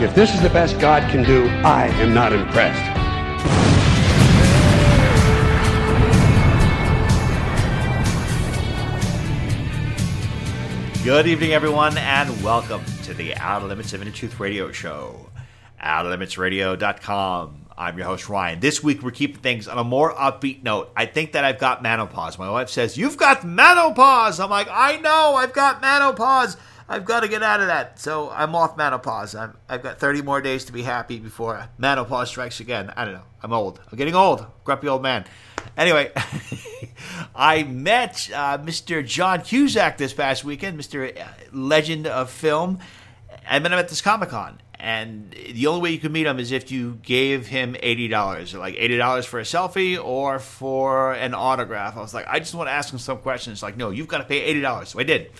If this is the best God can do, I am not impressed. Good evening, everyone, and welcome to the Outer Limits of Inner Truth Radio Show. OuterLimitsRadio.com. I'm your host, Ryan. This week, we're keeping things on a more upbeat note. I think that I've got menopause. My wife says, You've got menopause. I'm like, I know, I've got menopause. I've got to get out of that. So I'm off menopause. i have got 30 more days to be happy before menopause strikes again. I don't know. I'm old. I'm getting old. Grumpy old man. Anyway, I met uh, Mr. John Cusack this past weekend, Mr. Uh, legend of film. I met him at this Comic Con. And the only way you could meet him is if you gave him $80, like $80 for a selfie or for an autograph. I was like, I just want to ask him some questions. Like, no, you've got to pay $80. So I did.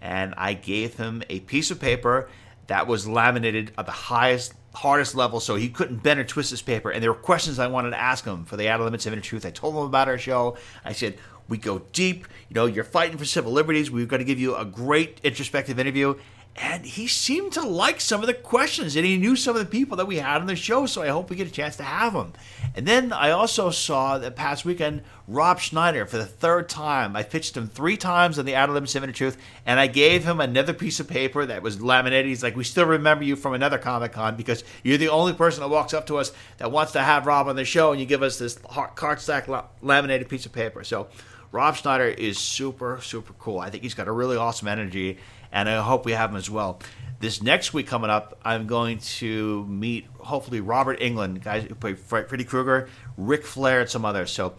And I gave him a piece of paper that was laminated at the highest hardest level, so he couldn't bend or twist his paper. And there were questions I wanted to ask him for the Outer Limits of Inner Truth. I told him about our show. I said, we go deep. You know, you're fighting for civil liberties. We're going to give you a great introspective interview and he seemed to like some of the questions and he knew some of the people that we had on the show so i hope we get a chance to have him. And then i also saw the past weekend rob schneider for the third time i pitched him three times on the outer limits truth and i gave him another piece of paper that was laminated. He's like we still remember you from another comic-con because you're the only person that walks up to us that wants to have rob on the show and you give us this cardstock laminated piece of paper. So rob schneider is super super cool. I think he's got a really awesome energy and I hope we have him as well. This next week coming up, I'm going to meet hopefully Robert Englund, guys who play Freddy Krueger, Ric Flair, and some others. So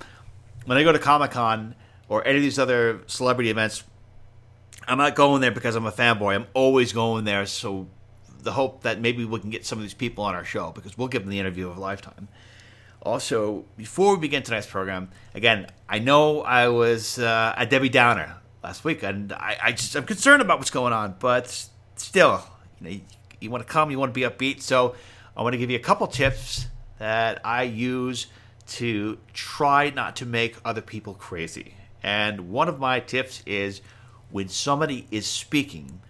when I go to Comic Con or any of these other celebrity events, I'm not going there because I'm a fanboy. I'm always going there. So the hope that maybe we can get some of these people on our show because we'll give them the interview of a lifetime. Also, before we begin tonight's program, again, I know I was uh, a Debbie Downer last week, and I, I just I'm concerned about what's going on, but still, you know, you, you want to come, you want to be upbeat. So I want to give you a couple tips that I use to try not to make other people crazy. And one of my tips is when somebody is speaking,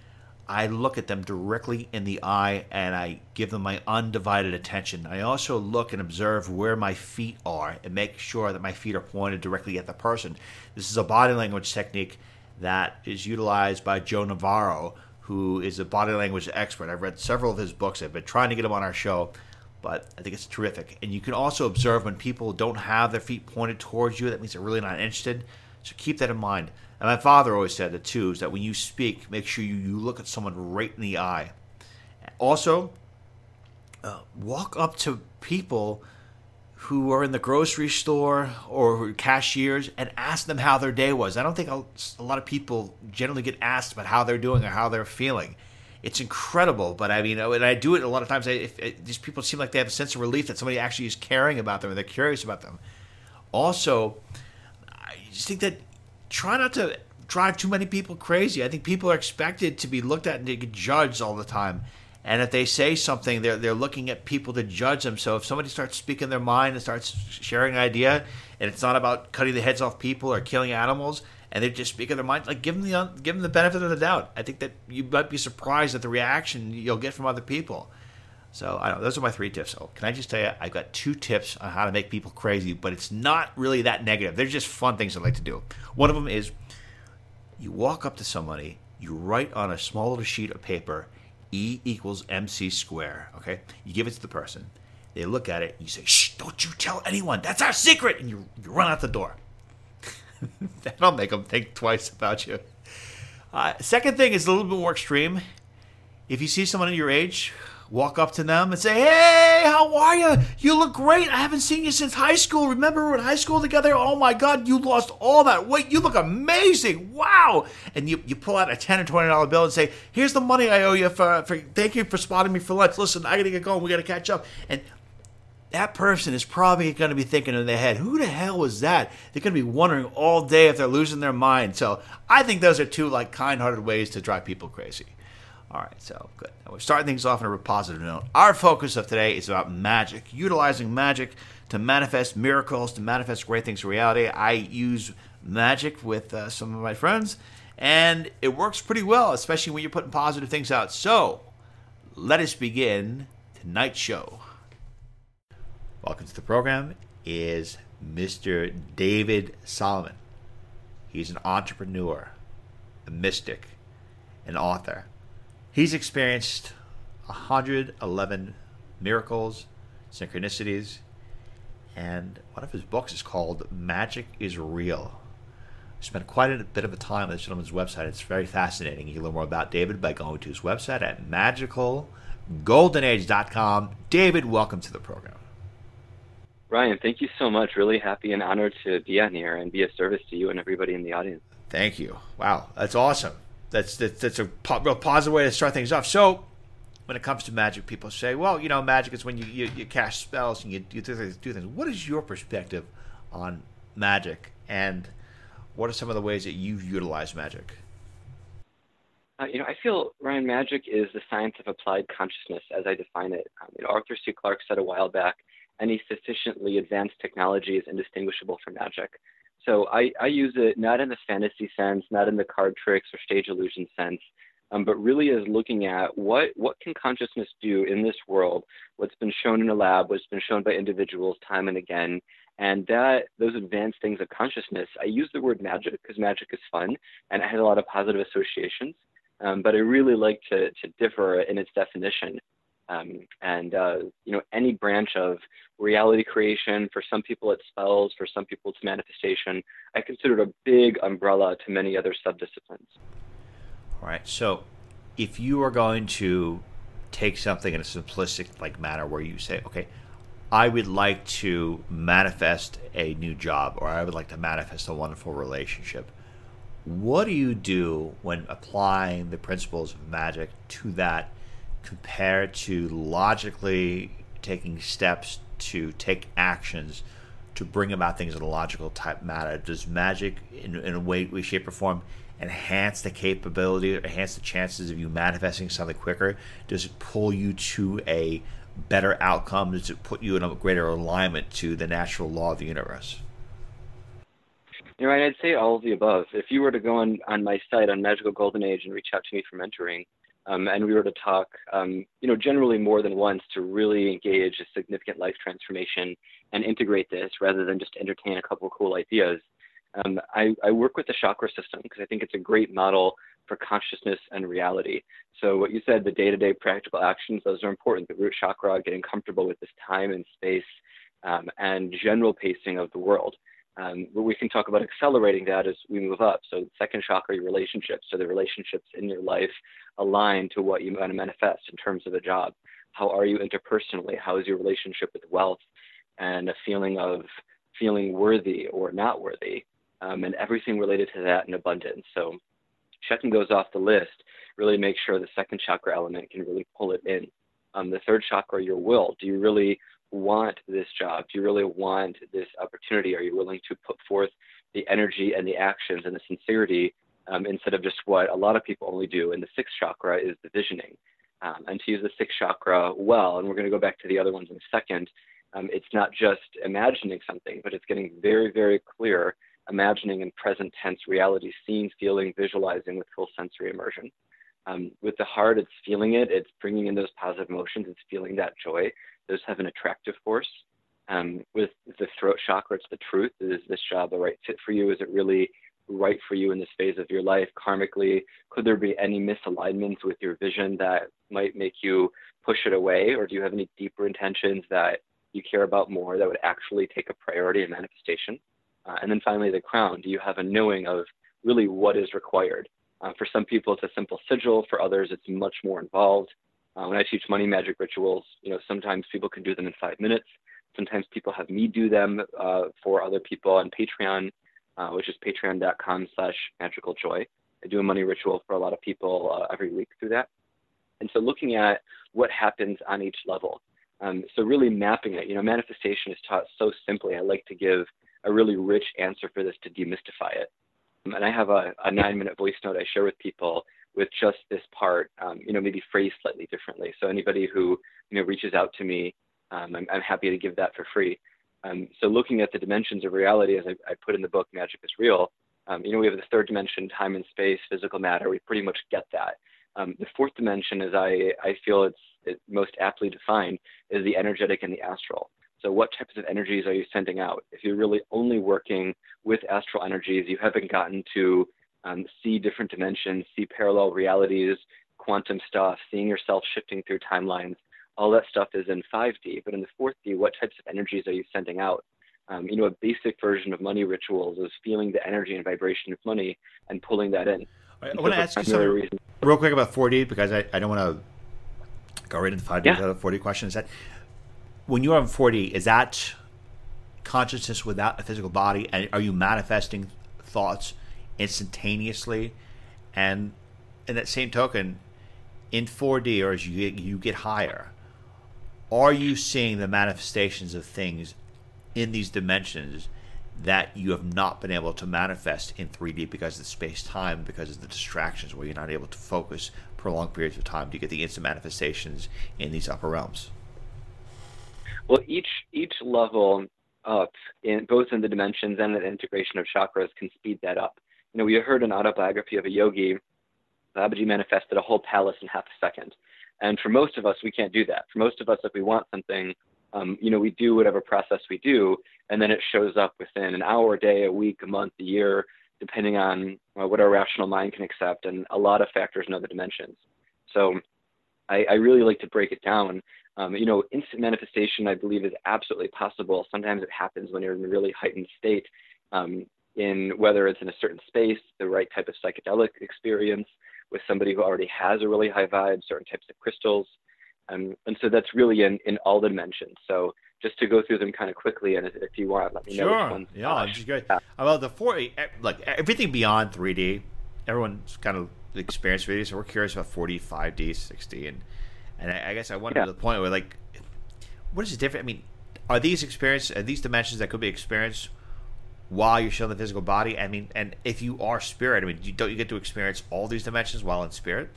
I look at them directly in the eye and I give them my undivided attention. I also look and observe where my feet are and make sure that my feet are pointed directly at the person. This is a body language technique that is utilized by Joe Navarro, who is a body language expert. I've read several of his books. I've been trying to get him on our show, but I think it's terrific. And you can also observe when people don't have their feet pointed towards you, that means they're really not interested. So keep that in mind. And my father always said it too, is that when you speak, make sure you, you look at someone right in the eye. Also, uh, walk up to people who are in the grocery store or cashiers and ask them how their day was. I don't think a, lot of people generally get asked about how they're doing or how they're feeling. It's incredible, but I mean, and I do it a lot of times. If, if these people seem like they have a sense of relief that somebody actually is caring about them and they're curious about them. Also, I just think that try not to drive too many people crazy. I think people are expected to be looked at and to get judged all the time. And if they say something, they're they're looking at people to judge them. So if somebody starts speaking their mind and starts sharing an idea, and it's not about cutting the heads off people or killing animals, and they're just speaking their mind, like give them the give them the benefit of the doubt. I think that you might be surprised at the reaction you'll get from other people. So I don't. Those are my three tips. So can I just tell you, I've got two tips on how to make people crazy, but it's not really that negative. They're just fun things I like to do. One of them is you walk up to somebody, you write on a small little sheet of paper E equals MC square. Okay, you give it to the person. They look at it. You say, "Shh! Don't you tell anyone. That's our secret." And you you run out the door. That'll make them think twice about you. Uh, second thing is a little bit more extreme. If you see someone your age walk up to them and say, "Hey, how are you? You look great. I haven't seen you since high school. Remember we were in high school together? Oh my God, you lost all that weight. You look amazing. Wow!" And you, you pull out a ten or twenty dollar bill and say, "Here's the money I owe you for, for thank you for spotting me for lunch. Listen, I gotta get going. We gotta catch up." And that person is probably going to be thinking in their head, who the hell was that? They're going to be wondering all day if they're losing their mind. So I think those are two like kind-hearted ways to drive people crazy. All right, so good. Now we're starting things off on a positive note. Our focus of today is about magic, utilizing magic to manifest miracles, to manifest great things in reality. I use magic with uh, some of my friends, and it works pretty well, especially when you're putting positive things out. So let us begin tonight's show. Welcome to the program is Mr. David Solomon. He's an entrepreneur, a mystic, an author. He's experienced 111 miracles, synchronicities, and one of his books is called Magic is Real. I spent quite a bit of a time on this gentleman's website. It's very fascinating. You can learn more about David by going to his website at magicalgoldenage.com. David, welcome to the program. Ryan, thank you so much. Really happy and honored to be on here and be of service to you and everybody in the audience. Thank you. Wow, that's awesome. That's that's, that's a po- real positive way to start things off. So, when it comes to magic, people say, "Well, you know, magic is when you you, you cast spells and you, you do, things, do things." What is your perspective on magic, and what are some of the ways that you utilize magic? Uh, you know, I feel Ryan, magic is the science of applied consciousness, as I define it. Um, you know, Arthur C. Clarke said a while back any sufficiently advanced technology is indistinguishable from magic. So I, I use it not in the fantasy sense, not in the card tricks or stage illusion sense, um, but really as looking at what, what can consciousness do in this world, what's been shown in a lab, what's been shown by individuals time and again, and that those advanced things of consciousness, I use the word magic because magic is fun and it has a lot of positive associations. Um, but I really like to, to differ in its definition um, and uh, you know any branch of reality creation for some people it's spells for some people it's manifestation i consider it a big umbrella to many other subdisciplines. All right so if you are going to take something in a simplistic like manner where you say okay i would like to manifest a new job or i would like to manifest a wonderful relationship what do you do when applying the principles of magic to that compared to logically taking steps to take actions to bring about things in a logical type manner? Does magic, in, in a way, shape, or form, enhance the capability, enhance the chances of you manifesting something quicker? Does it pull you to a better outcome? Does it put you in a greater alignment to the natural law of the universe? You know, I'd say all of the above. If you were to go on, on my site on Magical Golden Age and reach out to me for mentoring, um, and we were to talk, um, you know, generally more than once to really engage a significant life transformation and integrate this rather than just entertain a couple of cool ideas. Um, I, I, work with the chakra system because I think it's a great model for consciousness and reality. So what you said, the day-to-day practical actions, those are important. The root chakra, getting comfortable with this time and space, um, and general pacing of the world. Um, but we can talk about accelerating that as we move up. So, second chakra, your relationships. So, the relationships in your life align to what you want to manifest in terms of a job. How are you interpersonally? How is your relationship with wealth and a feeling of feeling worthy or not worthy? Um, and everything related to that in abundance. So, checking those off the list really make sure the second chakra element can really pull it in. Um, the third chakra, your will. Do you really want this job? Do you really want this opportunity? Are you willing to put forth the energy and the actions and the sincerity um, instead of just what a lot of people only do? And the sixth chakra is the visioning. Um, and to use the sixth chakra well, and we're going to go back to the other ones in a second, um, it's not just imagining something, but it's getting very, very clear, imagining in present tense reality, seeing, feeling, visualizing with full sensory immersion. Um, with the heart, it's feeling it, it's bringing in those positive emotions, it's feeling that joy those have an attractive force. Um, with the throat chakra, it's the truth. Is this job the right fit for you? Is it really right for you in this phase of your life? Karmically, could there be any misalignments with your vision that might make you push it away? Or do you have any deeper intentions that you care about more that would actually take a priority in manifestation? Uh, and then finally, the crown. Do you have a knowing of really what is required? Uh, for some people, it's a simple sigil. For others, it's much more involved. Uh, when I teach money magic rituals, you know, sometimes people can do them in five minutes. Sometimes people have me do them uh, for other people on Patreon, uh, which is patreon.com slash magical joy. I do a money ritual for a lot of people uh, every week through that. And so looking at what happens on each level. Um, so really mapping it, you know, manifestation is taught so simply. I like to give a really rich answer for this to demystify it. Um, and I have a, a nine minute voice note I share with people with just this part, um, you know, maybe phrased slightly differently. So anybody who, you know, reaches out to me, um, I'm, I'm, happy to give that for free. Um, so looking at the dimensions of reality, as I, I put in the book, Magic is Real, um, you know, we have the third dimension, time and space, physical matter. We pretty much get that. Um, the fourth dimension, as I, I feel it's, it's most aptly defined, is the energetic and the astral. So, what types of energies are you sending out? If you're really only working with astral energies, you haven't gotten to um, see different dimensions, see parallel realities, quantum stuff, seeing yourself shifting through timelines. All that stuff is in 5D. But in the 4D, what types of energies are you sending out? Um, you know, a basic version of money rituals is feeling the energy and vibration of money and pulling that in. I, I want to ask you something reason. real quick about 4D because I, I don't want to go right into 5D yeah. without a 4D question. Is that when you're on 4D, is that consciousness without a physical body? And are you manifesting thoughts instantaneously? And in that same token, in 4D or as you get, you get higher, are you seeing the manifestations of things in these dimensions that you have not been able to manifest in 3D because of the space time, because of the distractions where you're not able to focus prolonged periods of time to get the instant manifestations in these upper realms? Well, each each level up in both in the dimensions and the integration of chakras can speed that up. You know, we heard an autobiography of a yogi. Babaji manifested a whole palace in half a second. And for most of us, we can't do that. For most of us, if we want something, um, you know, we do whatever process we do, and then it shows up within an hour, a day, a week, a month, a year, depending on uh, what our rational mind can accept, and a lot of factors in other dimensions. So I, I really like to break it down. Um, you know, instant manifestation, I believe, is absolutely possible. Sometimes it happens when you're in a really heightened state, um, in whether it's in a certain space, the right type of psychedelic experience with somebody who already has a really high vibe, certain types of crystals. Um, and so that's really in, in all dimensions. So just to go through them kind of quickly, and if, if you want, let me sure. know ones. Yeah, just good. Yeah. About the four, like everything beyond 3D, everyone's kind of experienced 3D, so we're curious about 4D, 5D, 6D, and and I, I guess I wonder yeah. to the point where like, what is the difference? I mean, are these experiences, are these dimensions that could be experienced while you're still in the physical body? I mean, and if you are spirit, I mean, you, don't you get to experience all these dimensions while in spirit?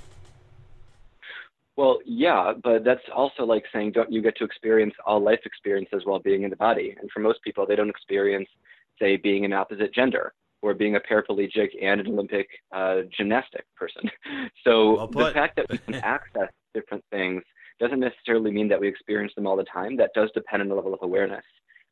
Well, yeah, but that's also like saying don't you get to experience all life experiences while being in the body? And for most people, they don't experience, say, being an opposite gender or being a paraplegic and an Olympic uh, gymnastic person. So well the fact that we can access different things doesn't necessarily mean that we experience them all the time. That does depend on the level of awareness.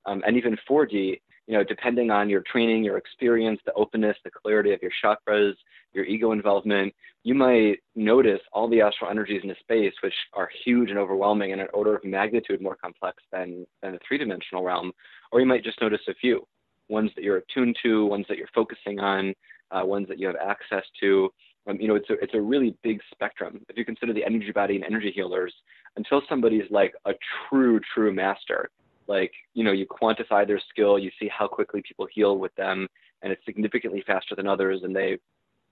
Um, and even 4D, you know, depending on your training, your experience, the openness, the clarity of your chakras, your ego involvement, you might notice all the astral energies in a space, which are huge and overwhelming and an order of magnitude more complex than, than the three dimensional realm. Or you might just notice a few ones that you're attuned to, ones that you're focusing on, uh, ones that you have access to. Um, you know, it's a, it's a really big spectrum. If you consider the energy body and energy healers, until somebody's like a true, true master, like, you know, you quantify their skill, you see how quickly people heal with them, and it's significantly faster than others, and they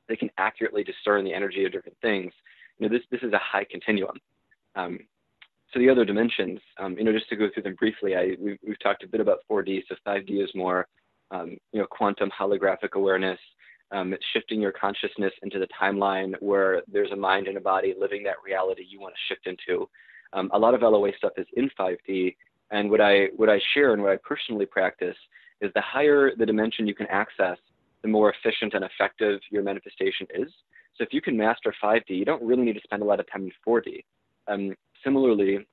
they can accurately discern the energy of different things. You know, this this is a high continuum. Um, so the other dimensions, um, you know, just to go through them briefly, I we've, we've talked a bit about 4D. So 5D is more, um, you know, quantum holographic awareness. Um, it's shifting your consciousness into the timeline where there's a mind and a body living that reality you want to shift into. Um, a lot of LOA stuff is in 5D, and what I what I share and what I personally practice is the higher the dimension you can access, the more efficient and effective your manifestation is. So if you can master 5D, you don't really need to spend a lot of time in 4D. Um, similarly,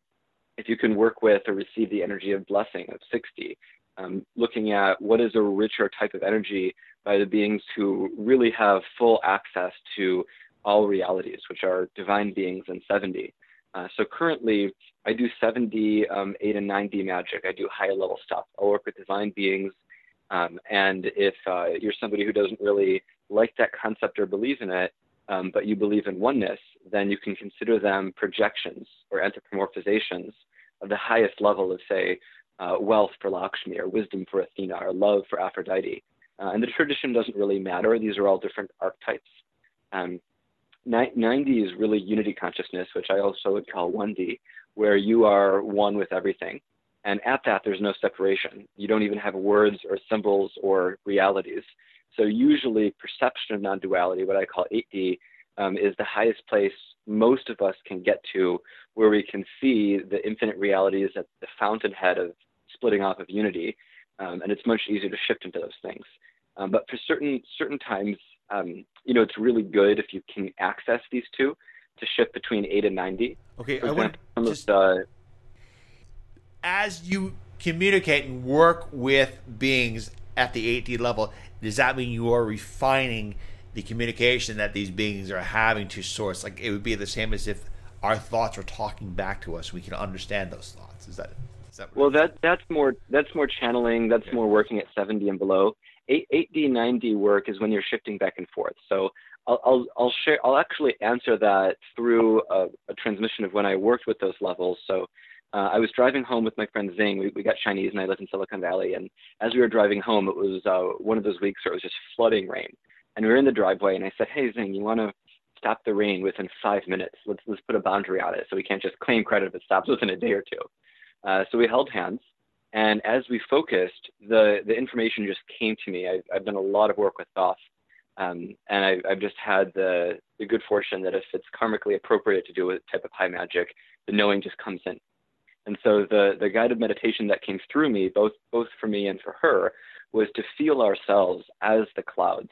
if you can work with or receive the energy of blessing of 6D, um, looking at what is a richer type of energy by the beings who really have full access to all realities, which are divine beings in 7D. Uh, so currently, I do 7D, um, 8 and 9D magic. I do higher level stuff. i work with divine beings. Um, and if uh, you're somebody who doesn't really like that concept or believe in it, um, but you believe in oneness, then you can consider them projections or anthropomorphizations of the highest level of, say, uh, wealth for Lakshmi or wisdom for Athena or love for Aphrodite. Uh, and the tradition doesn't really matter. These are all different archetypes. Um, 9D is really unity consciousness, which I also would call 1D, where you are one with everything. And at that, there's no separation. You don't even have words or symbols or realities. So usually, perception of non-duality, what I call 8D, um, is the highest place most of us can get to, where we can see the infinite realities at the fountainhead of splitting off of unity, um, and it's much easier to shift into those things. Um, but for certain certain times, um, you know, it's really good if you can access these two to shift between eight and ninety. Okay, For I want just uh, as you communicate and work with beings at the 8D level, does that mean you are refining the communication that these beings are having to source? Like it would be the same as if our thoughts are talking back to us. We can understand those thoughts. Is that? Is that Well, that that's more that's more channeling. That's more working at 7D and below. 8 8D 9D work is when you're shifting back and forth. So I'll I'll, I'll share. I'll actually answer that through a, a transmission of when I worked with those levels. So. Uh, I was driving home with my friend Zing. We, we got Chinese, and I live in Silicon Valley. And as we were driving home, it was uh, one of those weeks where it was just flooding rain. And we were in the driveway, and I said, "Hey Zing, you want to stop the rain within five minutes? Let's let's put a boundary on it, so we can't just claim credit if it stops within a day or two. Uh, so we held hands, and as we focused, the the information just came to me. I've, I've done a lot of work with Thoth, um, and I, I've just had the the good fortune that if it's karmically appropriate to do a type of high magic, the knowing just comes in. And so the the guided meditation that came through me, both both for me and for her, was to feel ourselves as the clouds,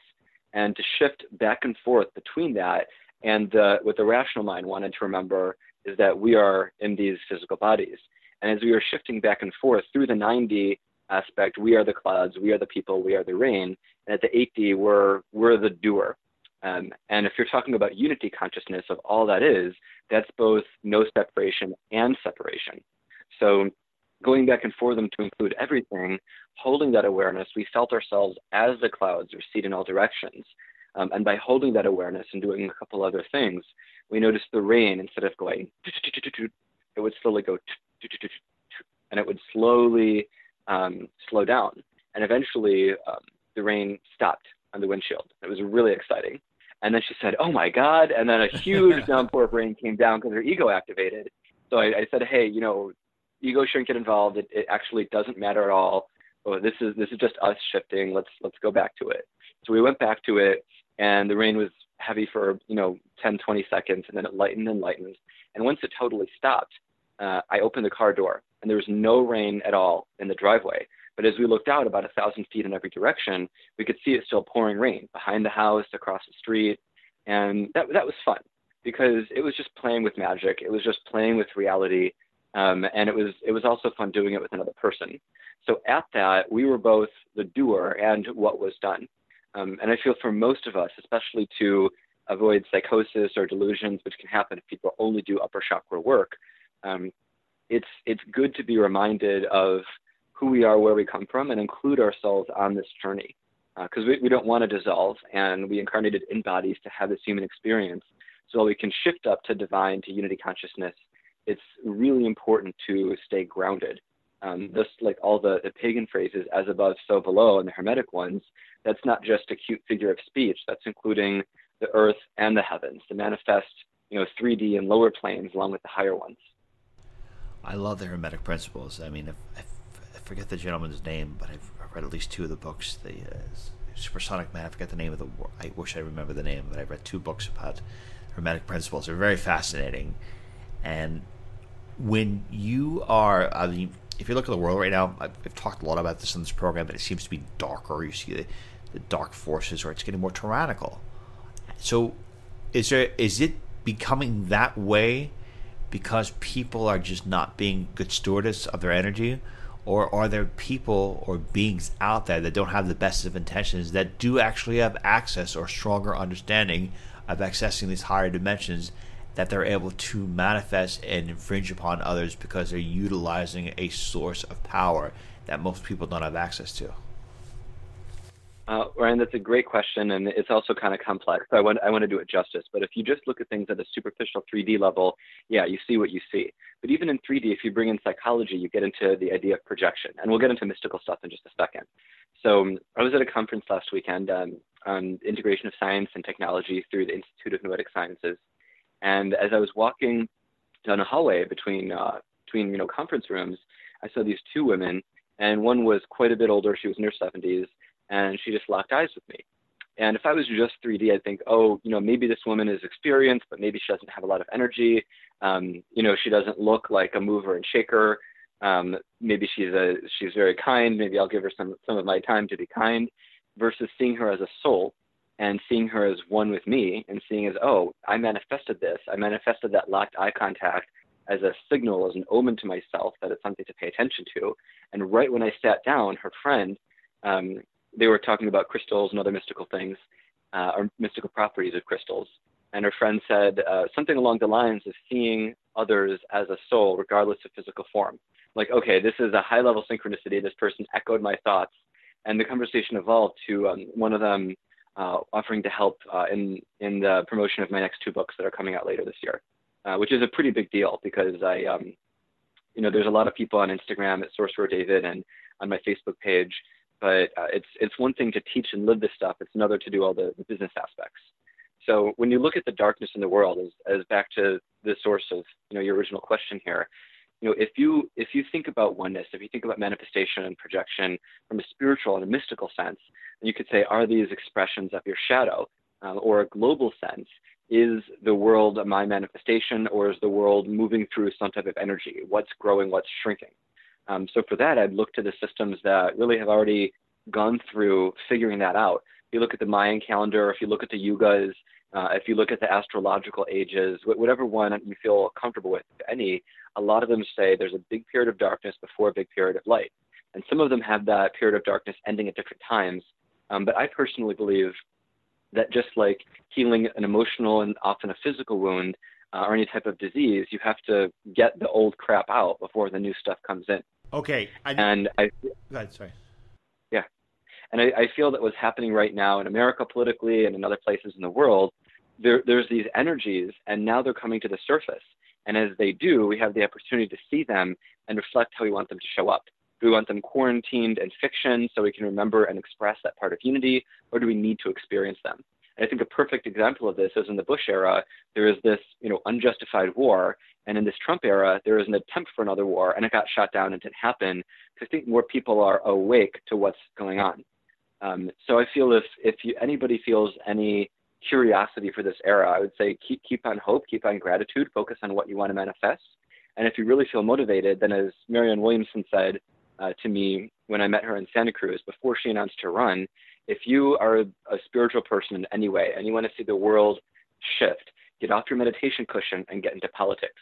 and to shift back and forth between that and what the rational mind wanted to remember is that we are in these physical bodies. And as we are shifting back and forth through the 9D aspect, we are the clouds, we are the people, we are the rain. At the 8D, we're, we're the doer. Um, and if you're talking about unity consciousness of all that is, that's both no separation and separation. So going back and forth them to include everything, holding that awareness, we felt ourselves as the clouds recede in all directions. Um, and by holding that awareness and doing a couple other things, we noticed the rain, instead of going, it would slowly go, and it would slowly um, slow down. And eventually, um, the rain stopped on the windshield. It was really exciting. And then she said, "Oh my God!" And then a huge downpour of rain came down because her ego activated. So I, I said, "Hey, you know, ego shouldn't get involved. It, it actually doesn't matter at all. Oh, this is this is just us shifting. Let's let's go back to it." So we went back to it, and the rain was heavy for you know 10, 20 seconds, and then it lightened and lightened. And once it totally stopped, uh, I opened the car door, and there was no rain at all in the driveway. But as we looked out about a thousand feet in every direction, we could see it still pouring rain behind the house, across the street, and that that was fun because it was just playing with magic. It was just playing with reality, um, and it was it was also fun doing it with another person. So at that, we were both the doer and what was done. Um, and I feel for most of us, especially to avoid psychosis or delusions, which can happen if people only do upper chakra work, um, it's it's good to be reminded of who we are, where we come from, and include ourselves on this journey. Because uh, we, we don't want to dissolve, and we incarnated in bodies to have this human experience. So while we can shift up to divine, to unity consciousness. It's really important to stay grounded. Um, just like all the, the pagan phrases, as above, so below, and the Hermetic ones, that's not just a cute figure of speech. That's including the earth and the heavens, the manifest, you know, 3D and lower planes along with the higher ones. I love the Hermetic principles. I mean, if, if, forget the gentleman's name, but I've read at least two of the books. The uh, Supersonic Man. I forget the name of the. I wish I remember the name, but I've read two books about Hermetic principles. They're very fascinating, and when you are, I mean, if you look at the world right now, I've, I've talked a lot about this in this program, but it seems to be darker. You see the, the dark forces, or it's getting more tyrannical. So, is there is it becoming that way? because people are just not being good stewards of their energy? Or are there people or beings out there that don't have the best of intentions that do actually have access or stronger understanding of accessing these higher dimensions that they're able to manifest and infringe upon others because they're utilizing a source of power that most people don't have access to? Uh, Ryan, that's a great question, and it's also kind of complex. I want I want to do it justice. But if you just look at things at a superficial 3D level, yeah, you see what you see. But even in 3D, if you bring in psychology, you get into the idea of projection, and we'll get into mystical stuff in just a second. So I was at a conference last weekend um, on integration of science and technology through the Institute of Noetic Sciences, and as I was walking down a hallway between uh, between you know conference rooms, I saw these two women, and one was quite a bit older. She was in her 70s and she just locked eyes with me. And if I was just 3D, I'd think, oh, you know, maybe this woman is experienced, but maybe she doesn't have a lot of energy. Um, you know, she doesn't look like a mover and shaker. Um, maybe she's a she's very kind. Maybe I'll give her some some of my time to be kind. Versus seeing her as a soul and seeing her as one with me and seeing as, oh, I manifested this. I manifested that locked eye contact as a signal, as an omen to myself that it's something to pay attention to. And right when I sat down, her friend um, they were talking about crystals and other mystical things, uh, or mystical properties of crystals. And her friend said uh, something along the lines of seeing others as a soul, regardless of physical form. Like, okay, this is a high level synchronicity. This person echoed my thoughts. And the conversation evolved to um, one of them uh, offering to help uh, in, in the promotion of my next two books that are coming out later this year, uh, which is a pretty big deal because I, um, you know, there's a lot of people on Instagram at Sorcerer David and on my Facebook page but uh, it's it's one thing to teach and live this stuff. It's another to do all the, the business aspects. So when you look at the darkness in the world, as, as back to the source of you know your original question here, you know if you if you think about oneness, if you think about manifestation and projection from a spiritual and a mystical sense, you could say, are these expressions of your shadow, um, or a global sense? Is the world my manifestation, or is the world moving through some type of energy? What's growing? What's shrinking? Um, so for that, I'd look to the systems that really have already gone through figuring that out. If you look at the Mayan calendar, if you look at the yugas, uh, if you look at the astrological ages, whatever one you feel comfortable with, any, a lot of them say there's a big period of darkness before a big period of light. And some of them have that period of darkness ending at different times. Um, but I personally believe that just like healing an emotional and often a physical wound uh, or any type of disease, you have to get the old crap out before the new stuff comes in. Okay. I, and I. Go ahead, sorry. Yeah. And I, I feel that what's happening right now in America politically and in other places in the world, there, there's these energies, and now they're coming to the surface. And as they do, we have the opportunity to see them and reflect how we want them to show up. Do we want them quarantined in fiction so we can remember and express that part of unity, or do we need to experience them? And I think a perfect example of this is in the Bush era, there is this, you know, unjustified war. And in this Trump era, there is an attempt for another war and it got shot down and didn't happen because I think more people are awake to what's going on. Um, so I feel if, if you, anybody feels any curiosity for this era, I would say keep, keep on hope, keep on gratitude, focus on what you want to manifest. And if you really feel motivated, then as Marianne Williamson said uh, to me when I met her in Santa Cruz before she announced her run, if you are a spiritual person in any way and you want to see the world shift, get off your meditation cushion and get into politics.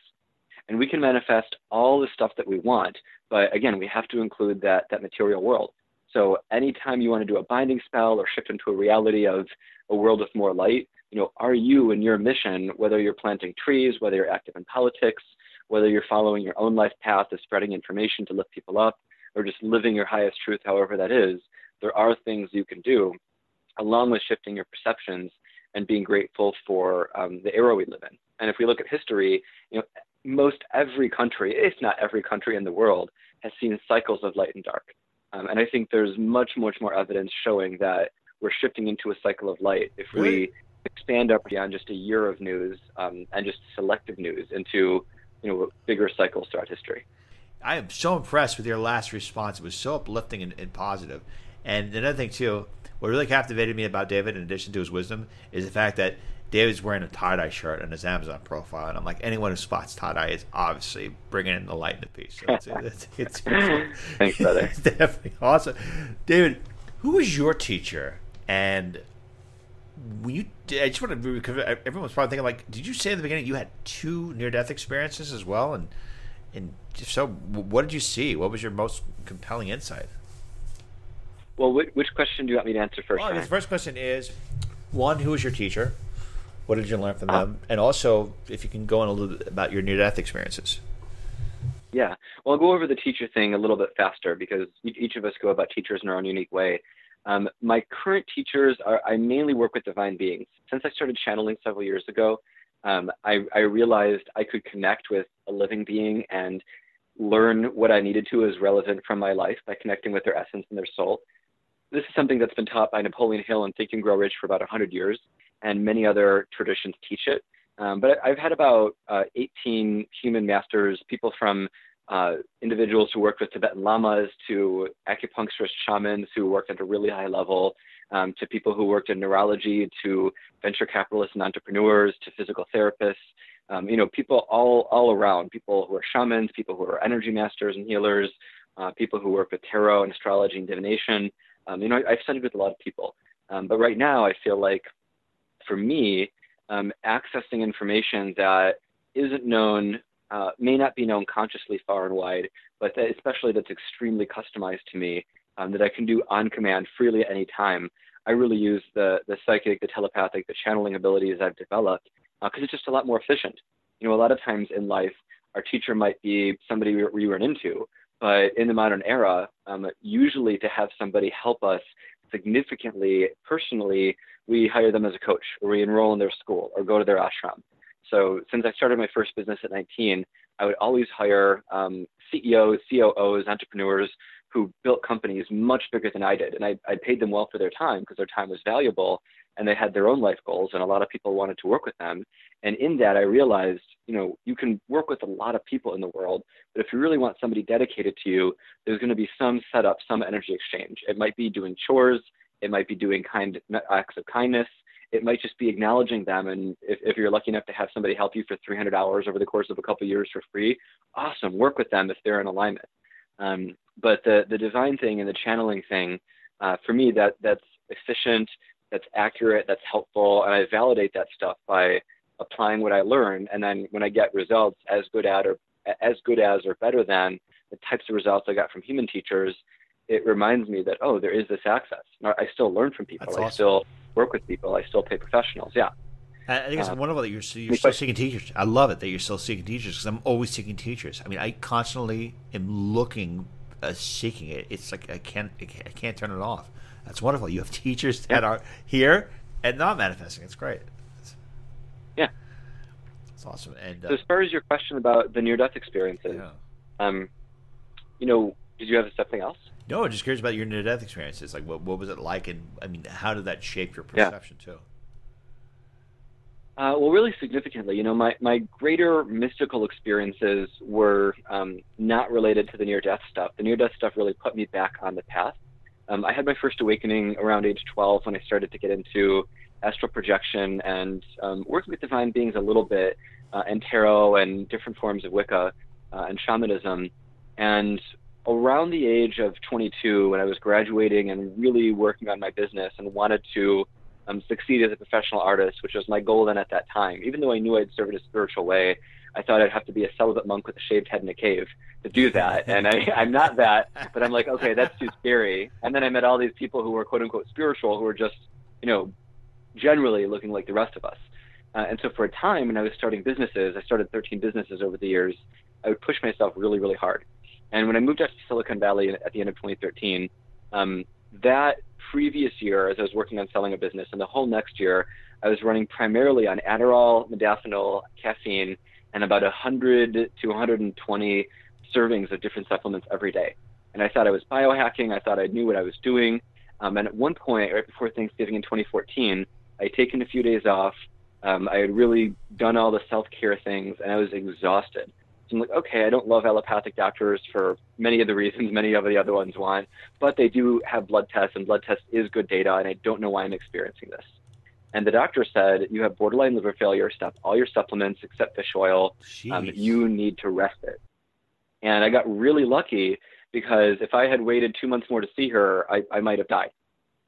And we can manifest all the stuff that we want, but again, we have to include that, that material world. So anytime you want to do a binding spell or shift into a reality of a world with more light, you know, are you in your mission, whether you're planting trees, whether you're active in politics, whether you're following your own life path of spreading information to lift people up, or just living your highest truth, however that is, there are things you can do along with shifting your perceptions and being grateful for um, the era we live in. And if we look at history, you know, most every country, if not every country in the world, has seen cycles of light and dark. Um, and I think there's much, much more evidence showing that we're shifting into a cycle of light if we expand up beyond just a year of news um, and just selective news into you know bigger cycles throughout history. I am so impressed with your last response. It was so uplifting and, and positive. And another thing too, what really captivated me about David, in addition to his wisdom, is the fact that David's wearing a tie dye shirt on his Amazon profile, and I'm like, anyone who spots tie dye is obviously bringing in the light and the peace. So it's, it's, it's, it's, Thanks, brother. It's definitely awesome. David, who was your teacher? And when you, I just want to because everyone's probably thinking like, did you say in the beginning you had two near death experiences as well? And and so, what did you see? What was your most compelling insight? Well, which, which question do you want me to answer first? Well, the first question is one, who was your teacher? What did you learn from them? And also, if you can go on a little bit about your near death experiences. Yeah. Well, I'll go over the teacher thing a little bit faster because each of us go about teachers in our own unique way. Um, my current teachers are, I mainly work with divine beings. Since I started channeling several years ago, um, I, I realized I could connect with a living being and learn what I needed to as relevant from my life by connecting with their essence and their soul. This is something that's been taught by Napoleon Hill in Think and Grow Rich for about 100 years, and many other traditions teach it. Um, but I've had about uh, 18 human masters, people from uh, individuals who worked with Tibetan lamas to acupuncturist shamans who worked at a really high level, um, to people who worked in neurology, to venture capitalists and entrepreneurs, to physical therapists. Um, you know, people all all around. People who are shamans, people who are energy masters and healers, uh, people who work with tarot and astrology and divination. Um, you know, I, have studied with a lot of people, um, but right now I feel like, for me, um, accessing information that isn't known uh, may not be known consciously far and wide, but that especially that's extremely customized to me um, that I can do on command freely at any time. I really use the the psychic, the telepathic, the channeling abilities I've developed because uh, it's just a lot more efficient. You know, a lot of times in life, our teacher might be somebody we, we run into, but in the modern era, um, usually to have somebody help us significantly personally, we hire them as a coach or we enroll in their school or go to their ashram. So since I started my first business at 19, I would always hire um, CEOs, COOs, entrepreneurs who built companies much bigger than I did. And I, I paid them well for their time because their time was valuable and they had their own life goals and a lot of people wanted to work with them. And in that, I realized, you know, you can work with a lot of people in the world, but if you really want somebody dedicated to you, there's going to be some setup, some energy exchange. It might be doing chores. It might be doing kind acts of kindness it might just be acknowledging them. And if, if you're lucky enough to have somebody help you for 300 hours over the course of a couple of years for free, awesome. Work with them if they're in alignment. Um, but the the divine thing and the channeling thing, uh, for me, that that's efficient, that's accurate, that's helpful, and I validate that stuff by applying what I learn. And then when I get results as good at or as good as or better than the types of results I got from human teachers, it reminds me that oh, there is this access. I still learn from people. Awesome. I still work with people. I still pay professionals. Yeah. I think it's uh, wonderful that you're, you're still seeking teachers. I love it that you're still seeking teachers because I'm always seeking teachers. I mean, I constantly am looking, uh, seeking it. It's like I can't, I can't turn it off. That's wonderful. You have teachers that are here and not manifesting. It's great. It's, yeah, it's awesome. And uh, so as far as your question about the near-death experiences, yeah. um, you know, did you have something else? No, I'm just curious about your near death experiences. Like, what what was it like, and I mean, how did that shape your perception yeah. too? Uh, well, really significantly, you know, my, my greater mystical experiences were um, not related to the near death stuff. The near death stuff really put me back on the path. Um, I had my first awakening around age 12 when I started to get into astral projection and um, working with divine beings a little bit, uh, and tarot and different forms of Wicca uh, and shamanism. And around the age of 22, when I was graduating and really working on my business and wanted to um, succeed as a professional artist, which was my goal then at that time. Even though I knew I'd serve in a spiritual way, I thought I'd have to be a celibate monk with a shaved head in a cave to do that. And I, I'm not that, but I'm like, okay, that's too scary. And then I met all these people who were quote unquote spiritual, who were just, you know, generally looking like the rest of us. Uh, and so for a time, when I was starting businesses, I started 13 businesses over the years. I would push myself really, really hard. And when I moved out to Silicon Valley at the end of 2013, um, that previous year, as I was working on selling a business, and the whole next year, I was running primarily on Adderall, modafinil, caffeine, and about 100 to 120 servings of different supplements every day. And I thought I was biohacking. I thought I knew what I was doing. Um, and at one point, right before Thanksgiving in 2014, I had taken a few days off. Um, I had really done all the self care things, and I was exhausted. I'm like, okay, I don't love allopathic doctors for many of the reasons many of the other ones want, but they do have blood tests, and blood tests is good data, and I don't know why I'm experiencing this. And the doctor said, you have borderline liver failure. Stop all your supplements except fish oil. Um, you need to rest it. And I got really lucky because if I had waited two months more to see her, I, I might have died.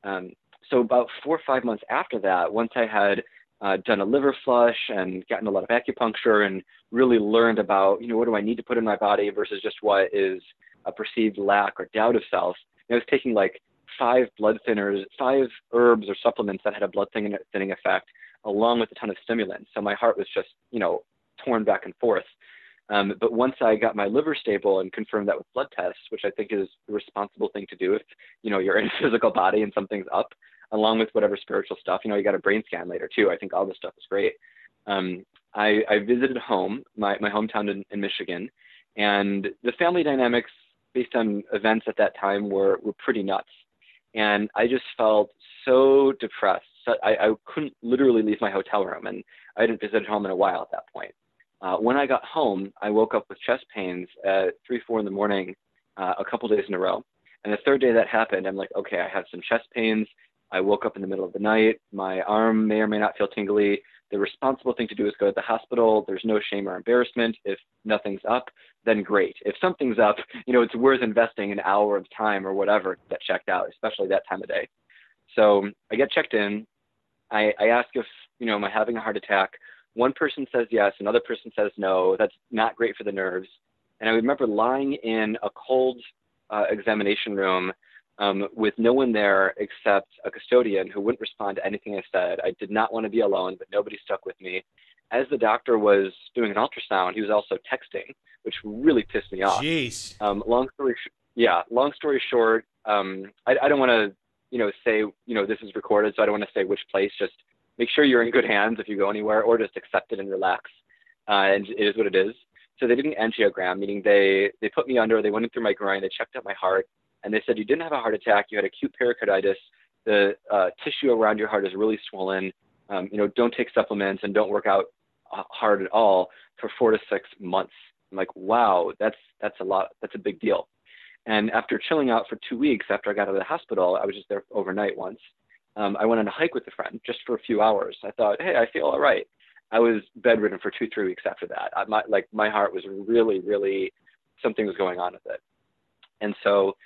Um, so about four or five months after that, once I had uh, done a liver flush and gotten a lot of acupuncture and really learned about, you know, what do I need to put in my body versus just what is a perceived lack or doubt of self. And I was taking like five blood thinners, five herbs or supplements that had a blood thinning, effect, along with a ton of stimulants. So my heart was just, you know, torn back and forth. Um, but once I got my liver stable and confirmed that with blood tests, which I think is the responsible thing to do if you know you're in a physical body and something's up, along with whatever spiritual stuff. You know, you got a brain scan later too. I think all this stuff is great. Um, I, I visited home, my my hometown in, in Michigan, and the family dynamics based on events at that time were were pretty nuts, and I just felt so depressed. So I, I couldn't literally leave my hotel room, and I hadn't visited home in a while at that point. Uh, when I got home, I woke up with chest pains at three, four in the morning, uh, a couple days in a row. And the third day that happened, I'm like, okay, I have some chest pains. I woke up in the middle of the night. My arm may or may not feel tingly. The responsible thing to do is go to the hospital. There's no shame or embarrassment. If nothing's up, then great. If something's up, you know, it's worth investing an hour of time or whatever to get checked out, especially that time of day. So I get checked in. I, I ask if, you know, am I having a heart attack? One person says yes, another person says no. That's not great for the nerves. And I remember lying in a cold uh, examination room um, with no one there except a custodian who wouldn't respond to anything I said. I did not want to be alone, but nobody stuck with me. As the doctor was doing an ultrasound, he was also texting, which really pissed me off. Jeez. Um, long story, sh- yeah. Long story short, um, I, I don't want to, you know, say, you know, this is recorded, so I don't want to say which place. Just make sure you're in good hands if you go anywhere, or just accept it and relax. Uh, and it is what it is. So they did an angiogram, meaning they they put me under, they went in through my groin, they checked out my heart, and they said you didn't have a heart attack, you had acute pericarditis. The uh, tissue around your heart is really swollen. Um, you know, don't take supplements and don't work out uh, hard at all for four to six months. I'm like, wow, that's that's a lot. That's a big deal. And after chilling out for two weeks after I got out of the hospital, I was just there overnight once. Um, I went on a hike with a friend just for a few hours. I thought, hey, I feel all right. I was bedridden for two, three weeks after that. I, my, like my heart was really, really something was going on with it. And so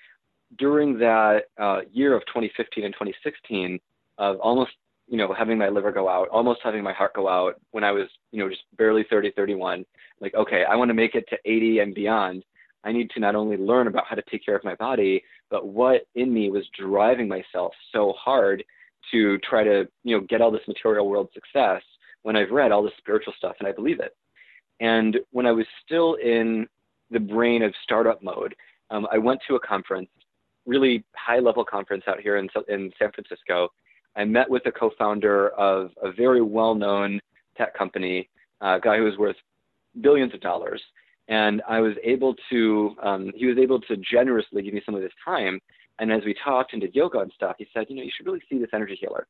during that uh, year of 2015 and 2016 of almost you know having my liver go out almost having my heart go out when i was you know just barely 30 31 like okay i want to make it to 80 and beyond. I need to not only learn about how to take care of my body but what in me was driving myself so hard to try to you know get all this material world success when i've read all this spiritual stuff and i believe it. And when i was still in the brain of startup mode um, i went to a conference really high level conference out here in, in San Francisco. I met with the co founder of a very well known tech company, a guy who was worth billions of dollars. And I was able to, um, he was able to generously give me some of his time. And as we talked and did yoga and stuff, he said, you know, you should really see this energy healer.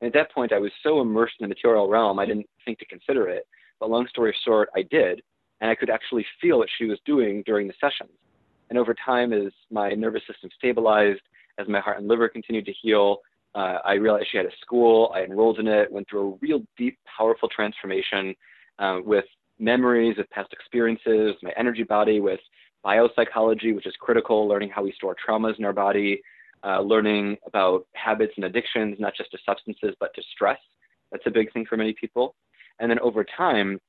And at that point, I was so immersed in the material realm, I didn't think to consider it. But long story short, I did. And I could actually feel what she was doing during the sessions. And over time, as my nervous system stabilized, as my heart and liver continued to heal, uh, I realized she had a school. I enrolled in it, went through a real deep, powerful transformation uh, with memories of past experiences, my energy body with biopsychology, which is critical, learning how we store traumas in our body, uh, learning about habits and addictions, not just to substances, but to stress. That's a big thing for many people. And then over time,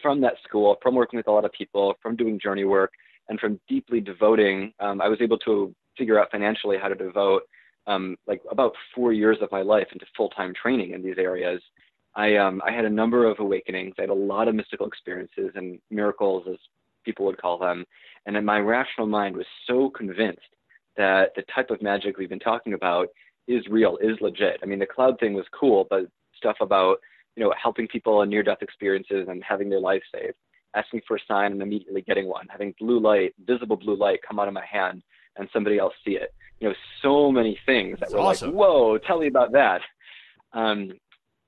from that school, from working with a lot of people, from doing journey work, and from deeply devoting, um, I was able to figure out financially how to devote um, like about four years of my life into full-time training in these areas. I, um, I had a number of awakenings. I had a lot of mystical experiences and miracles, as people would call them. And then my rational mind was so convinced that the type of magic we've been talking about is real, is legit. I mean, the cloud thing was cool, but stuff about you know helping people in near-death experiences and having their life saved asking for a sign and immediately getting one, having blue light, visible blue light come out of my hand and somebody else see it. You know, so many things That's that were awesome. like, whoa, tell me about that. Um,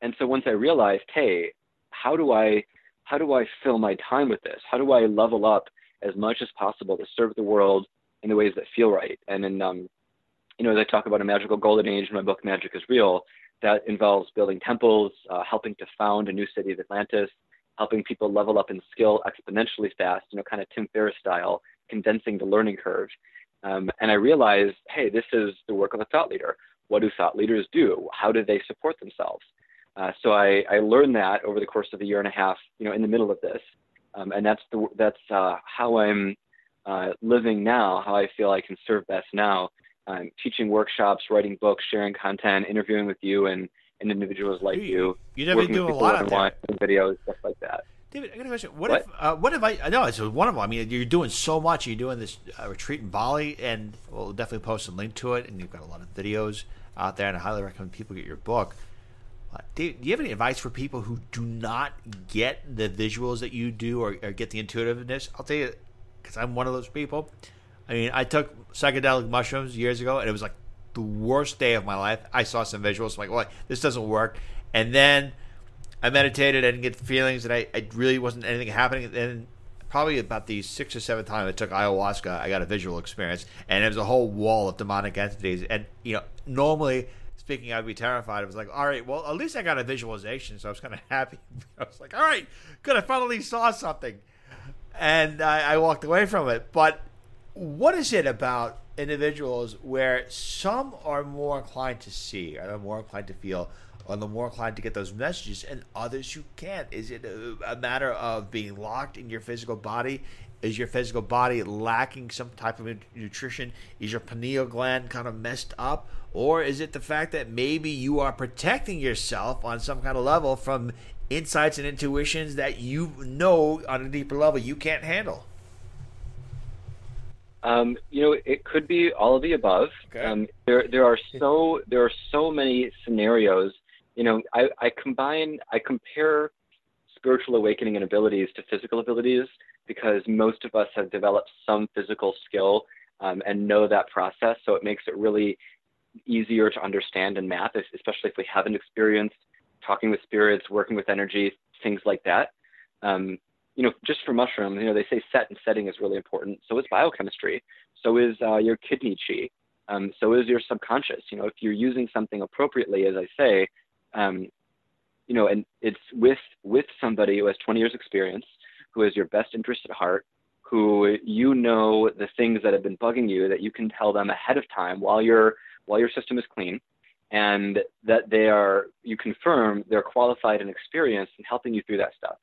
and so once I realized, hey, how do I how do I fill my time with this? How do I level up as much as possible to serve the world in the ways that feel right? And then, um, you know, as I talk about a magical golden age in my book, Magic is Real, that involves building temples, uh, helping to found a new city of Atlantis, helping people level up in skill exponentially fast, you know, kind of Tim Ferriss style, condensing the learning curve. Um, and I realized, hey, this is the work of a thought leader. What do thought leaders do? How do they support themselves? Uh, so I, I learned that over the course of a year and a half, you know, in the middle of this, um, and that's the that's uh, how I'm uh, living now, how I feel I can serve best now. Um, teaching workshops, writing books, sharing content, interviewing with you, and and individuals like you. You definitely working do a lot that there. want videos, stuff like that. David, I got a question. What, What? if? Uh, what if I? I know it's one of them. I mean, you're doing so much. You're doing this uh, retreat in Bali, and we'll definitely post a link to it. And you've got a lot of videos out there, and I highly recommend people get your book. Uh, do, do you have any advice for people who do not get the visuals that you do or, or get the intuitiveness? I'll tell you, because I'm one of those people. I mean, I took psychedelic mushrooms years ago, and it was like the worst day of my life. I saw some visuals, like, well, this doesn't work. And then I meditated, I didn't get feelings, and I, I really wasn't anything happening. And then probably about the sixth or seventh time I took ayahuasca, I got a visual experience, and it was a whole wall of demonic entities. And you know, normally speaking, I'd be terrified. I was like, all right, well, at least I got a visualization, so I was kind of happy. I was like, all right, good, I finally saw something, and I, I walked away from it. But what is it about individuals where some are more inclined to see, or they're more inclined to feel, or they're more inclined to get those messages, and others you can't? Is it a, a matter of being locked in your physical body? Is your physical body lacking some type of nutrition? Is your pineal gland kind of messed up? Or is it the fact that maybe you are protecting yourself on some kind of level from insights and intuitions that you know on a deeper level you can't handle? Um, you know, it could be all of the above. Okay. Um, there, there are so there are so many scenarios. You know, I, I combine, I compare spiritual awakening and abilities to physical abilities because most of us have developed some physical skill um, and know that process. So it makes it really easier to understand and map, especially if we haven't experienced talking with spirits, working with energy, things like that. Um, you know, just for mushrooms, you know, they say set and setting is really important. So is biochemistry. So is uh, your kidney chi. Um, so is your subconscious. You know, if you're using something appropriately, as I say, um, you know, and it's with with somebody who has 20 years experience, who has your best interest at heart, who you know the things that have been bugging you that you can tell them ahead of time while your while your system is clean, and that they are you confirm they're qualified and experienced in helping you through that stuff.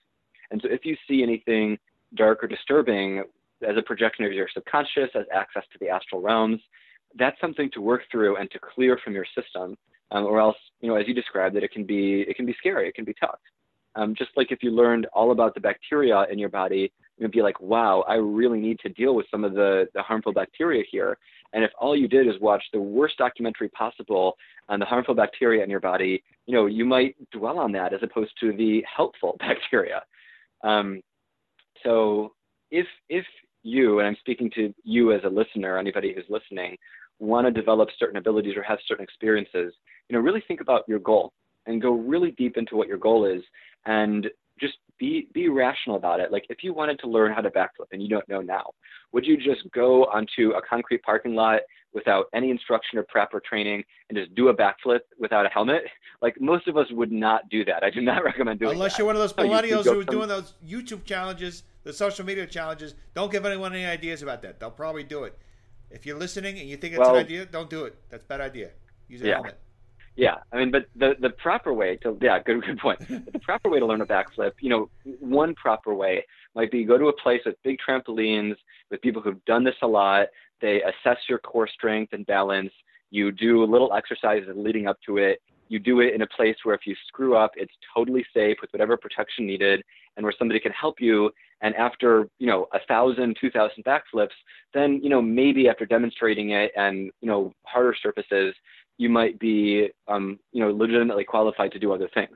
And so if you see anything dark or disturbing as a projection of your subconscious, as access to the astral realms, that's something to work through and to clear from your system. Um, or else, you know, as you described it, it can be it can be scary, it can be tough. Um, just like if you learned all about the bacteria in your body, you'd be like, wow, I really need to deal with some of the, the harmful bacteria here. And if all you did is watch the worst documentary possible on the harmful bacteria in your body, you know, you might dwell on that as opposed to the helpful bacteria. Um, so if if you, and I'm speaking to you as a listener, anybody who's listening, want to develop certain abilities or have certain experiences, you know, really think about your goal and go really deep into what your goal is and just be be rational about it. Like if you wanted to learn how to backflip and you don't know now, would you just go onto a concrete parking lot without any instruction or prep or training and just do a backflip without a helmet? Like most of us would not do that. I do not recommend doing Unless that. you're one of those No, millennials go who are some- doing those YouTube challenges, the social media challenges. Don't give anyone any ideas about that. They'll probably do it. If you're listening and you think it's Well- an idea, don't do it. That's a bad idea. Use a Yeah. helmet. Yeah, I mean, but the the proper way to yeah, good good point. But the proper way to learn a backflip, you know, one proper way might be go to a place with big trampolines with people who've done this a lot. They assess your core strength and balance. You do little exercises leading up to it. You do it in a place where if you screw up, it's totally safe with whatever protection needed, and where somebody can help you. And after you know a thousand, two thousand backflips, then you know maybe after demonstrating it and you know harder surfaces, you might be, um, you know, legitimately qualified to do other things.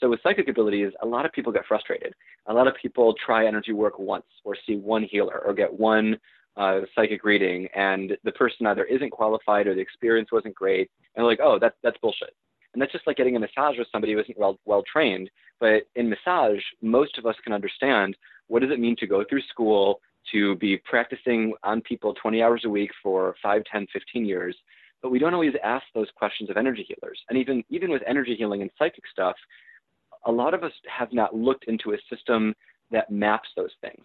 So with psychic abilities, a lot of people get frustrated. A lot of people try energy work once or see one healer or get one uh, psychic reading, and the person either isn't qualified or the experience wasn't great, and they're like, oh, that's that's bullshit. And that's just like getting a massage with somebody who isn't well well trained. But in massage, most of us can understand what does it mean to go through school to be practicing on people 20 hours a week for 5, 10, 15 years but we don't always ask those questions of energy healers. And even even with energy healing and psychic stuff, a lot of us have not looked into a system that maps those things.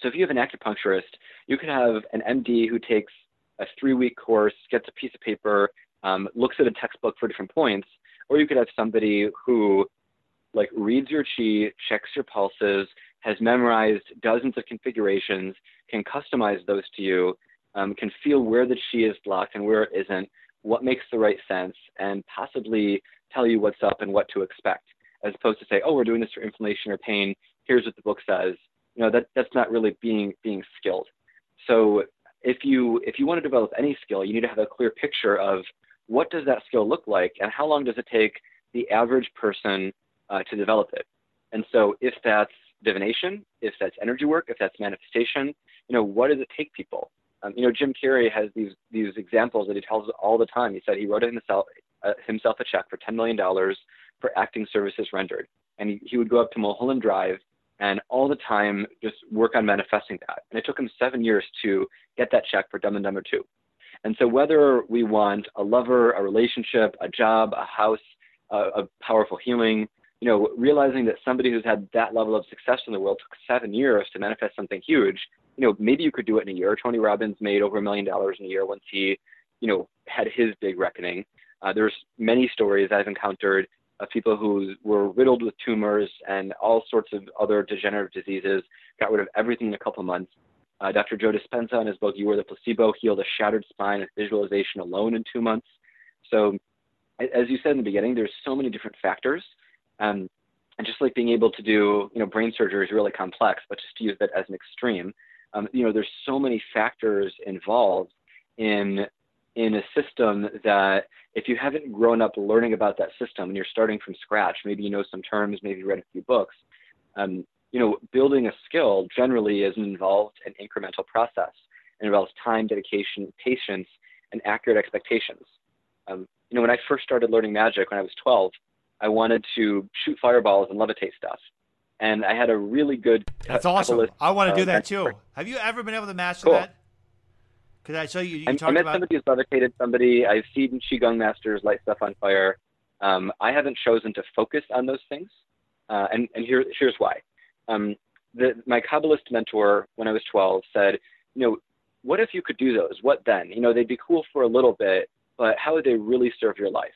So if you have an acupuncturist, you could have an MD who takes a three-week course, gets a piece of paper, um, looks at a textbook for different points, or you could have somebody who like reads your chi, checks your pulses, has memorized dozens of configurations, can customize those to you, um, can feel where the chi is blocked and where it isn't, what makes the right sense, and possibly tell you what's up and what to expect, as opposed to say, oh, we're doing this for inflammation or pain. here's what the book says. You know, that that's not really being being skilled. So if you if you want to develop any skill, you need to have a clear picture of what does that skill look like and how long does it take the average person uh, to develop it. And so if that's divination, if that's energy work, if that's manifestation, you know, what does it take people? Um, you know, Jim Carrey has these these examples that he tells all the time. He said he wrote himself uh, himself a check for ten million dollars for acting services rendered, and he, he would go up to Mulholland Drive and all the time just work on manifesting that. And it took him seven years to get that check for Dumb and Dumber Two. And so whether we want a lover, a relationship, a job, a house, a, a powerful healing, you know, realizing that somebody who's had that level of success in the world took seven years to manifest something huge, you know, maybe you could do it in a year. Tony Robbins made over a million dollars in a year once he, you know, had his big reckoning. Uh, there's many stories I've encountered of people who were riddled with tumors and all sorts of other degenerative diseases, got rid of everything in a couple months. Uh, Dr. Joe Dispenza, in his book You Were the Placebo, healed a shattered spine with visualization alone in two months. So, as you said in the beginning, there's so many different factors. Um, and just like being able to do, you know, brain surgery is really complex, but just to use that as an extreme, um, you know, there's so many factors involved in in a system that if you haven't grown up learning about that system and you're starting from scratch, maybe you know some terms, maybe you read a few books, um, you know, building a skill generally is an involved and incremental process. It involves time, dedication, patience, and accurate expectations. Um, you know, when I first started learning magic when I was 12, I wanted to shoot fireballs and levitate stuff. And I had a really good. That's awesome. I want to do that too. Have you ever been able to master cool. that? Because I show you. you I, I met about... somebody who's levitated somebody. I've seen qigong masters light stuff on fire. Um, I haven't chosen to focus on those things, uh, and and here here's why. Um, the, my Kabbalist mentor, when I was 12, said, you know, what if you could do those? What then? You know, they'd be cool for a little bit, but how would they really serve your life?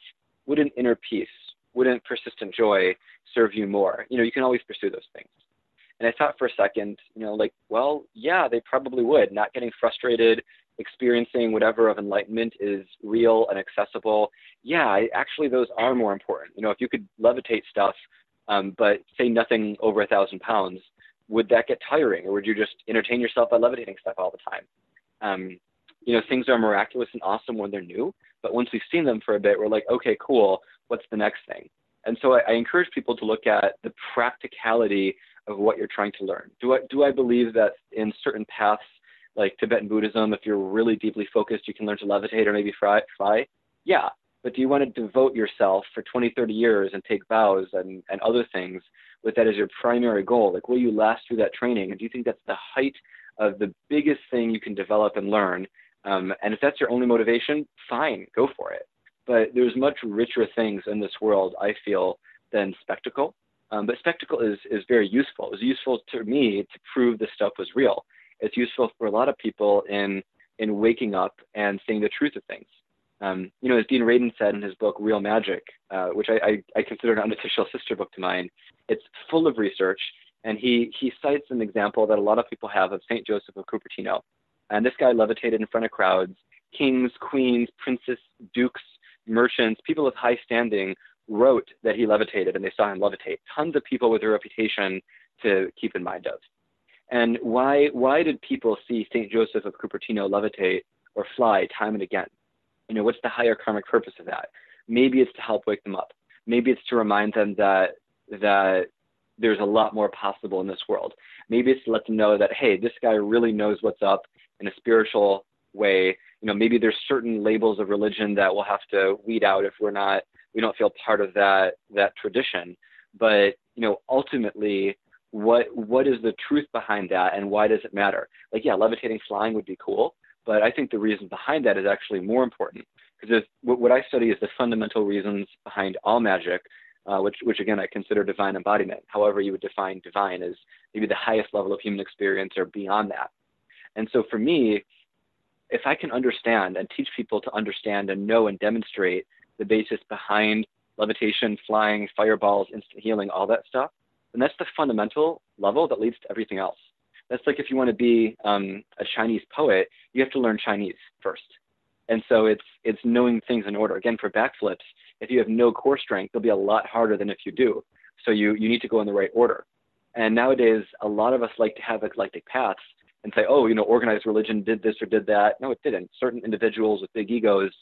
Wouldn't inner peace, wouldn't persistent joy serve you more? You know, you can always pursue those things. And I thought for a second, you know, like, well, yeah, they probably would. Not getting frustrated, experiencing whatever of enlightenment is real and accessible. Yeah, actually, those are more important. You know, if you could levitate stuff, um, but say nothing over a thousand pounds, would that get tiring, or would you just entertain yourself by levitating stuff all the time? Um, you know, things are miraculous and awesome when they're new, but once we've seen them for a bit, we're like, okay, cool. What's the next thing? And so I, I encourage people to look at the practicality of what you're trying to learn. Do I do I believe that in certain paths like Tibetan Buddhism, if you're really deeply focused, you can learn to levitate or maybe fly. fly? Yeah. But do you want to devote yourself for 20, 30 years and take vows and, and other things with that as your primary goal? Like, will you last through that training? And do you think that's the height of the biggest thing you can develop and learn? Um, and if that's your only motivation, fine, go for it. But there's much richer things in this world, I feel, than spectacle. Um, but spectacle is, is very useful. It was useful to me to prove this stuff was real it's useful for a lot of people in in waking up and seeing the truth of things. Um, you know, as Dean Radin said in his book Real Magic, uh, which I, I, I, consider an unofficial sister book to mine, it's full of research, and he he cites an example that a lot of people have of Saint Joseph of Cupertino, and this guy levitated in front of crowds, kings, queens, princes, dukes, merchants, people of high standing wrote that he levitated, and they saw him levitate. Tons of people with a reputation to keep in mind of. And why why did people see Saint Joseph of Cupertino levitate or fly time and again? You know, what's the higher karmic purpose of that? Maybe it's to help wake them up. Maybe it's to remind them that that there's a lot more possible in this world. Maybe it's to let them know that hey, this guy really knows what's up in a spiritual way. You know, maybe there's certain labels of religion that we'll have to weed out if we're not we don't feel part of that that tradition. But you know, ultimately, what what is the truth behind that and why does it matter like yeah levitating flying would be cool but i think the reason behind that is actually more important because what, i study is the fundamental reasons behind all magic uh, which which again i consider divine embodiment however you would define divine as maybe the highest level of human experience or beyond that and so for me if i can understand and teach people to understand and know and demonstrate the basis behind levitation flying fireballs instant healing all that stuff then that's the fundamental level that leads to everything else. That's like if you want to be um, a Chinese poet, you have to learn Chinese first. And so it's it's knowing things in order. Again, for backflips, if you have no core strength, they'll be a lot harder than if you do. So you you need to go in the right order. And nowadays, a lot of us like to have eclectic paths and say, oh, you know, organized religion did this or did that. No, it didn't. Certain individuals with big egos,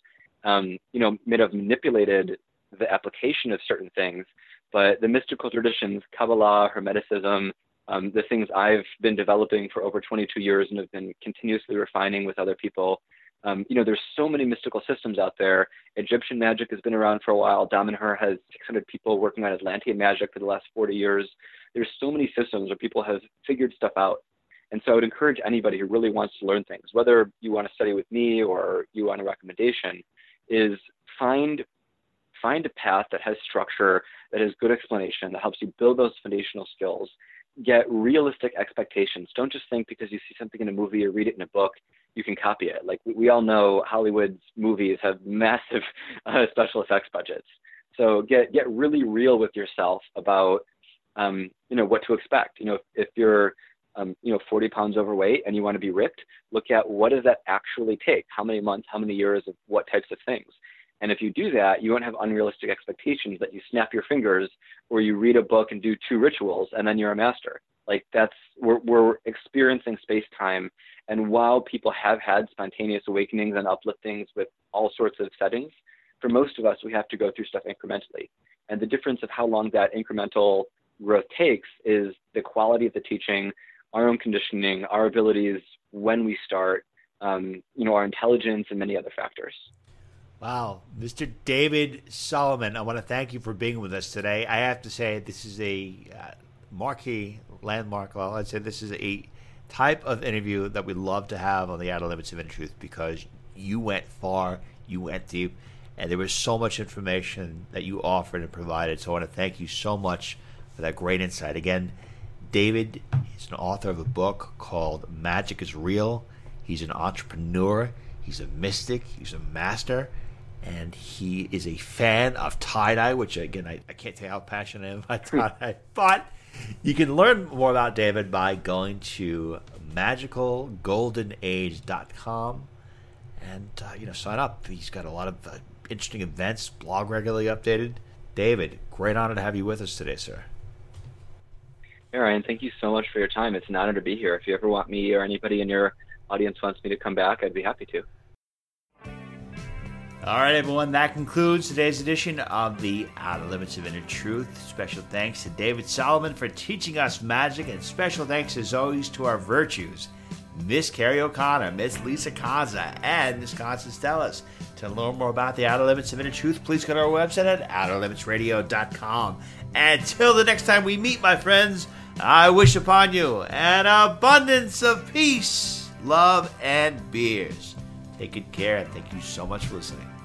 um, you know, may have manipulated the application of certain things. But the mystical traditions, Kabbalah, Hermeticism, um, the things I've been developing for over 22 years and have been continuously refining with other people. Um, you know, there's so many mystical systems out there. Egyptian magic has been around for a while. Damanhur has 600 people working on Atlantean magic for the last 40 years. There's so many systems where people have figured stuff out. And so I would encourage anybody who really wants to learn things, whether you want to study with me or you want a recommendation, is find find a path that has structure, that has good explanation, that helps you build those foundational skills. Get realistic expectations. Don't just think because you see something in a movie or read it in a book, you can copy it. Like we all know, Hollywood's movies have massive uh, special effects budgets. So get get really real with yourself about um, you know what to expect. You know, if, if you're um, you know 40 pounds overweight and you want to be ripped, look at what does that actually take? How many months? How many years of what types of things? And if you do that, you won't have unrealistic expectations that you snap your fingers or you read a book and do two rituals and then you're a master. Like that's we're we're experiencing space time, and while people have had spontaneous awakenings and upliftings with all sorts of settings, for most of us we have to go through stuff incrementally. And the difference of how long that incremental growth takes is the quality of the teaching, our own conditioning, our abilities when we start, um, you know, our intelligence, and many other factors. Wow, Mr. David Solomon, I want to thank you for being with us today. I have to say, this is a uh, marquee landmark. Well, I'd say this is a type of interview that we love to have on the Outer Limits of Inner Truth because you went far, you went deep, and there was so much information that you offered and provided. So I want to thank you so much for that great insight. Again, David is an author of a book called Magic is Real. He's an entrepreneur, he's a mystic, he's a master, and he is a fan of tie dye, which again, I, I can't tell you how passionate I am about tie dye, but you can learn more about David by going to magicalgoldenage.com and uh, you know sign up. He's got a lot of uh, interesting events, blog regularly updated. David, great honor to have you with us today, sir. Ryan, thank you so much for your time. It's an honor to be here. If you ever want me or anybody in your audience wants me to come back, I'd be happy to. All right, everyone, that concludes today's edition of the Outer Limits of Inner Truth. Special thanks to David Solomon for teaching us magic, and special thanks, as always, to our virtues Miss Carrie O'Connor, Miss Lisa Kaza, and Miss Constance Stellis. To learn more about the Outer Limits of Inner Truth, please go to our website at outerlimitsradio.com. Until the next time we meet, my friends, I wish upon you an abundance of peace, love, and beers. Take good care, and thank you so much for listening.